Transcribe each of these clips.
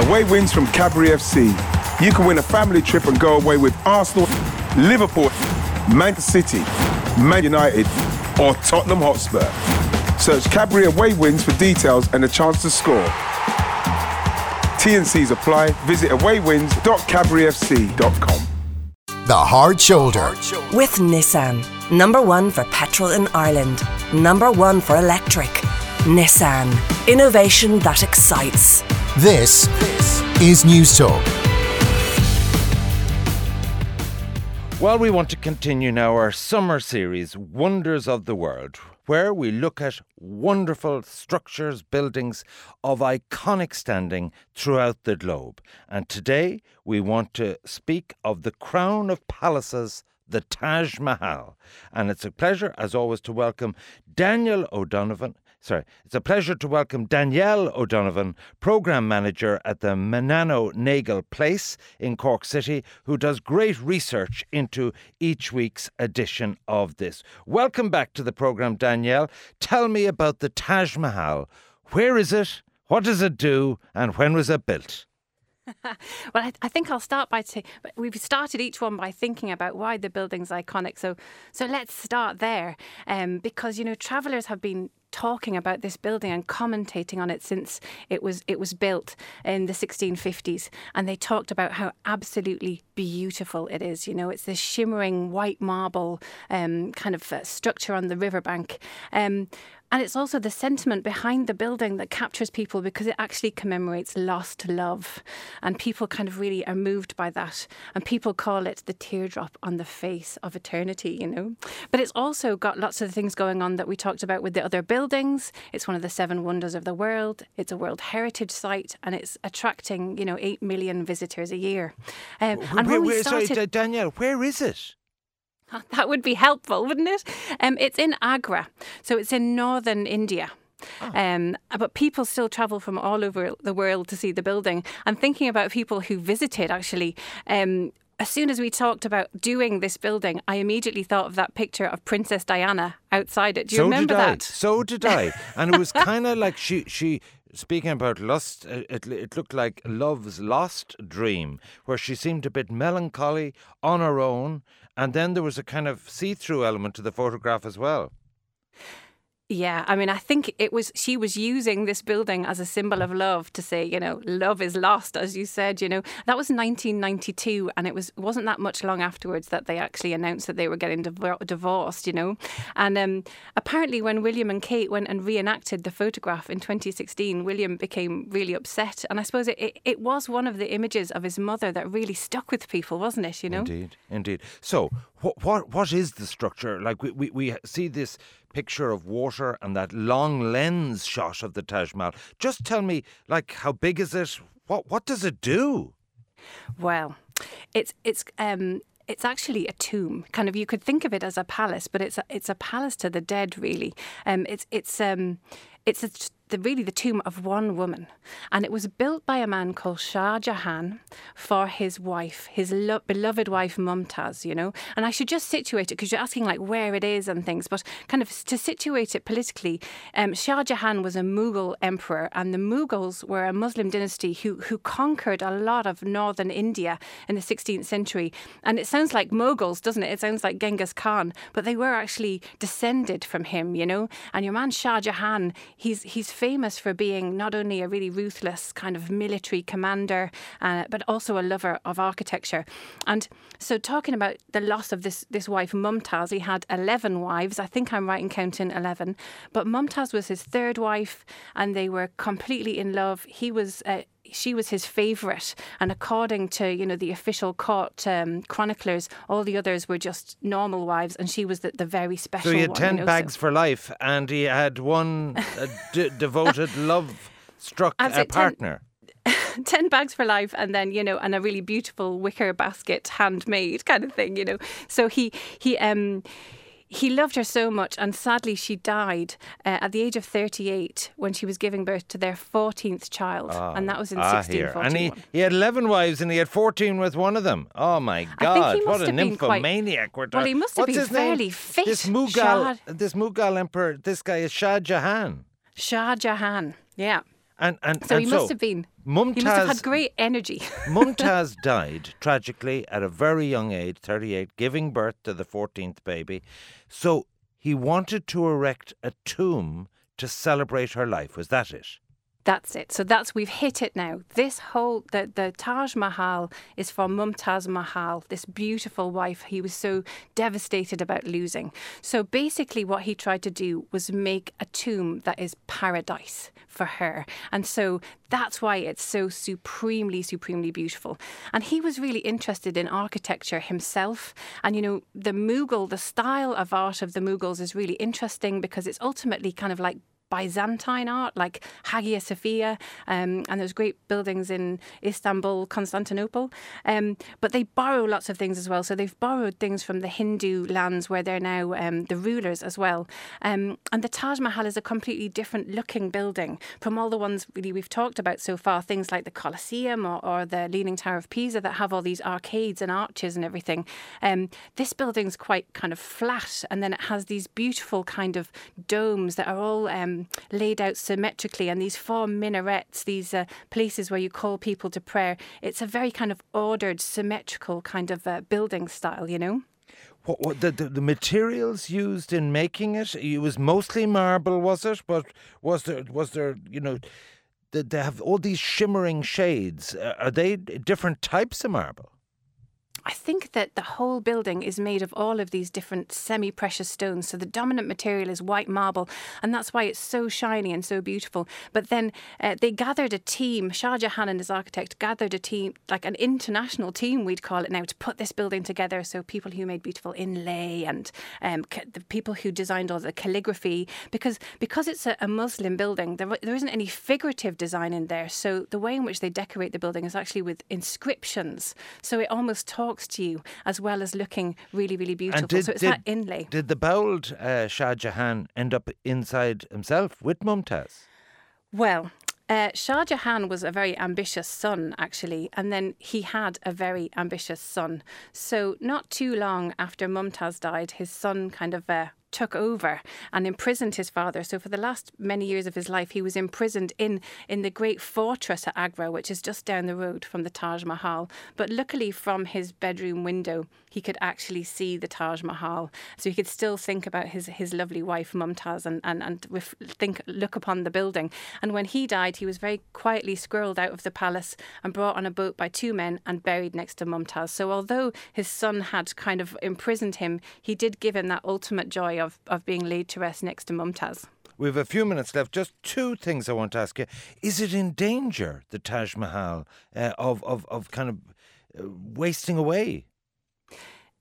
Away wins from Cadbury FC. You can win a family trip and go away with Arsenal, Liverpool, Manchester City, Man United, or Tottenham Hotspur. Search Cadbury Away Wins for details and a chance to score. T&Cs apply. Visit awaywins.cadburyfc.com. The Hard Shoulder. With Nissan. Number one for petrol in Ireland. Number one for electric. Nissan. Innovation that excites. This is Newstalk. Well, we want to continue now our summer series, Wonders of the World, where we look at wonderful structures, buildings of iconic standing throughout the globe. And today we want to speak of the crown of palaces, the Taj Mahal. And it's a pleasure, as always, to welcome Daniel O'Donovan. Sorry, it's a pleasure to welcome Danielle O'Donovan, Programme Manager at the Nano Nagle Place in Cork City, who does great research into each week's edition of this. Welcome back to the programme, Danielle. Tell me about the Taj Mahal. Where is it? What does it do? And when was it built? well, I, I, think I'll start by saying we've started each one by thinking about why the building's iconic. So, so let's start there, um, because you know travellers have been talking about this building and commentating on it since it was it was built in the 1650s and they talked about how absolutely beautiful it is you know it's this shimmering white marble um, kind of uh, structure on the riverbank. Um, and it's also the sentiment behind the building that captures people because it actually commemorates lost love. And people kind of really are moved by that. And people call it the teardrop on the face of eternity, you know. But it's also got lots of things going on that we talked about with the other buildings. It's one of the seven wonders of the world. It's a World Heritage Site and it's attracting, you know, 8 million visitors a year. Um, and where, when we started, sorry, Danielle, where is it? That would be helpful, wouldn't it? Um, it's in Agra, so it's in northern India. Oh. Um, but people still travel from all over the world to see the building. I'm thinking about people who visited actually. Um, as soon as we talked about doing this building, I immediately thought of that picture of Princess Diana outside it. Do you so remember that? So did I. And it was kind of like she she speaking about lust, uh, it, it looked like love's lost dream, where she seemed a bit melancholy on her own, and then there was a kind of see through element to the photograph as well. Yeah, I mean, I think it was she was using this building as a symbol of love to say, you know, love is lost, as you said. You know, that was 1992, and it was wasn't that much long afterwards that they actually announced that they were getting div- divorced. You know, and um, apparently when William and Kate went and reenacted the photograph in 2016, William became really upset, and I suppose it, it, it was one of the images of his mother that really stuck with people, wasn't it? You know, indeed, indeed. So, what what what is the structure like? We we, we see this picture of water and that long lens shot of the Taj Mahal. Just tell me, like, how big is it? What what does it do? Well, it's it's um it's actually a tomb. Kind of, you could think of it as a palace, but it's a, it's a palace to the dead, really. Um, it's it's um, it's a, the, really the tomb of one woman. And it was built by a man called Shah Jahan for his wife, his lo- beloved wife Mumtaz, you know. And I should just situate it because you're asking like where it is and things, but kind of to situate it politically, um, Shah Jahan was a Mughal emperor, and the Mughals were a Muslim dynasty who, who conquered a lot of northern India in the 16th century. And it sounds like Mughals, doesn't it? It sounds like Genghis Khan, but they were actually descended from him, you know. And your man Shah Jahan, he's he's famous for being not only a really ruthless kind of military commander, uh, but also a lover of architecture. And so, talking about the loss of this this wife Mumtaz, he had eleven wives. I think I'm right in counting eleven. But Mumtaz was his third wife, and they were completely in love. He was. Uh, she was his favourite, and according to you know the official court um, chroniclers, all the others were just normal wives, and she was the, the very special. So he had one, ten you know, bags so. for life, and he had one d- devoted, love-struck uh, partner. 10 bags for life and then you know and a really beautiful wicker basket handmade kind of thing you know so he he um he loved her so much, and sadly, she died uh, at the age of 38 when she was giving birth to their 14th child, oh, and that was in ah, 1641. And he, he had 11 wives and he had 14 with one of them. Oh my God, what a nymphomaniac. Quite, well, he must have What's been fairly name? fit. This Mughal, Shah, this Mughal emperor, this guy is Shah Jahan. Shah Jahan, yeah. And and So and he must have been. He must have Mumtaz had great energy. Mumtaz died tragically at a very young age, 38, giving birth to the 14th baby. So he wanted to erect a tomb to celebrate her life. Was that it? That's it. So that's we've hit it now. This whole the the Taj Mahal is for Mumtaz Mahal, this beautiful wife he was so devastated about losing. So basically what he tried to do was make a tomb that is paradise for her. And so that's why it's so supremely supremely beautiful. And he was really interested in architecture himself. And you know, the Mughal, the style of art of the Mughals is really interesting because it's ultimately kind of like Byzantine art, like Hagia Sophia, um, and there's great buildings in Istanbul, Constantinople. Um, but they borrow lots of things as well. So they've borrowed things from the Hindu lands where they're now um, the rulers as well. Um, and the Taj Mahal is a completely different looking building from all the ones really we've talked about so far. Things like the Colosseum or, or the Leaning Tower of Pisa that have all these arcades and arches and everything. Um, this building's quite kind of flat, and then it has these beautiful kind of domes that are all um, laid out symmetrically, and these four minarets, these uh, places where you call people to prayer. It's a very kind of ordered, symmetrical kind of uh, building style, you know. What, what the, the the materials used in making it? It was mostly marble, was it? But was there was there you know? They have all these shimmering shades? Uh, Are they different types of marble? I think that the whole building is made of all of these different semi precious stones. So the dominant material is white marble, and that's why it's so shiny and so beautiful. But then uh, they gathered a team, Shah Jahan and his architect gathered a team, like an international team, we'd call it now, to put this building together. So people who made beautiful inlay and um, ca- the people who designed all the calligraphy, because because it's a, a Muslim building, there, there isn't any figurative design in there. So the way in which they decorate the building is actually with inscriptions. So it almost talks to you as well as looking really, really beautiful. so it's that inlay. Did the bowled uh, Shah Jahan end up inside himself with Mumtaz? Well, uh, Shah Jahan was a very ambitious son, actually, and then he had a very ambitious son. So, not too long after Mumtaz died, his son kind of uh, took over and imprisoned his father. So, for the last many years of his life, he was imprisoned in, in the great fortress at Agra, which is just down the road from the Taj Mahal. But luckily, from his bedroom window, he could actually see the Taj Mahal. So, he could still think about his, his lovely wife, Mumtaz, and, and, and ref- think, look upon the building. And when he died, he was very quietly squirreled out of the palace and brought on a boat by two men and buried next to Mumtaz. So, although his son had kind of imprisoned him, he did give him that ultimate joy of, of being laid to rest next to Mumtaz. We have a few minutes left. Just two things I want to ask you. Is it in danger, the Taj Mahal, uh, of, of, of kind of uh, wasting away?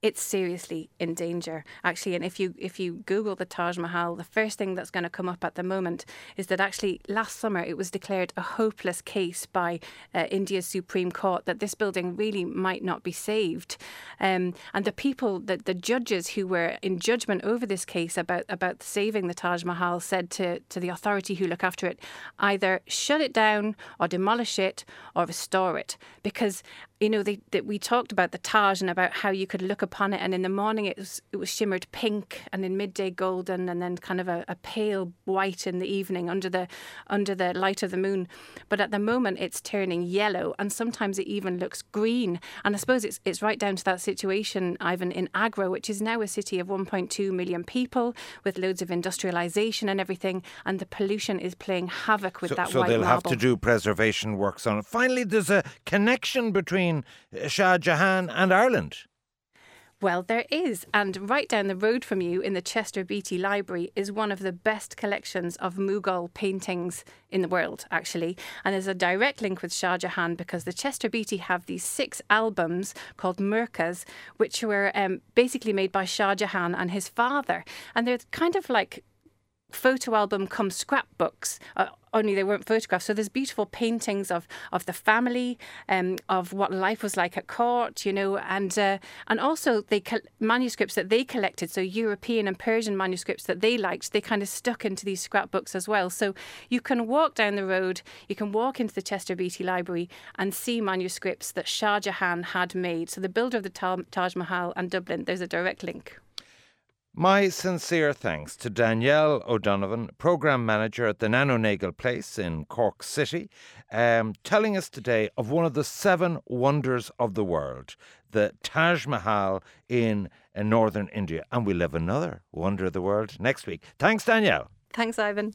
It's seriously in danger actually. And if you if you google the Taj Mahal the first thing that's going to come up at the moment is that actually last summer it was declared a hopeless case by uh, India's Supreme Court that this building really might not be saved. Um, and the people the, the judges who were in judgment over this case about about saving the Taj Mahal said to to the authority who look after it either shut it down or demolish it or restore it. Because you know, they, they, we talked about the Taj and about how you could look upon it, and in the morning it was it was shimmered pink, and in midday golden, and then kind of a, a, pale white in the evening under the under the light of the moon. But at the moment, it's turning yellow, and sometimes it even looks green. And I suppose it's it's right down to that situation, Ivan, in Agra, which is now a city of 1.2 million people with loads of industrialization and everything, and the pollution is playing havoc with so, that so white they'll have to do preservation works on it. Finally, there's a connection between Shah Jahan and Ireland. Well, there is. And right down the road from you in the Chester Beatty Library is one of the best collections of Mughal paintings in the world, actually. And there's a direct link with Shah Jahan because the Chester Beatty have these six albums called Murkas, which were um, basically made by Shah Jahan and his father. And they're kind of like photo album come scrapbooks. Uh, only they weren't photographs. So there's beautiful paintings of of the family, um, of what life was like at court, you know, and uh, and also they col- manuscripts that they collected. So European and Persian manuscripts that they liked, they kind of stuck into these scrapbooks as well. So you can walk down the road, you can walk into the Chester Beatty Library and see manuscripts that Shah Jahan had made. So the builder of the Taj Mahal and Dublin, there's a direct link. My sincere thanks to Danielle O'Donovan, Programme Manager at the Nano Nagle Place in Cork City, um, telling us today of one of the seven wonders of the world, the Taj Mahal in, in northern India. And we'll have another wonder of the world next week. Thanks, Danielle. Thanks, Ivan.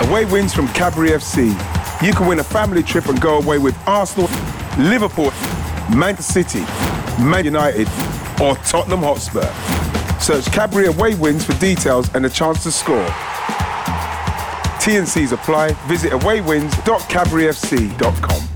Away wins from Cadbury FC. You can win a family trip and go away with Arsenal, Liverpool, Manchester City, Man United, or Tottenham Hotspur. Search Cadbury Away Wins for details and a chance to score. T&Cs apply. Visit awaywins.cadburyfc.com.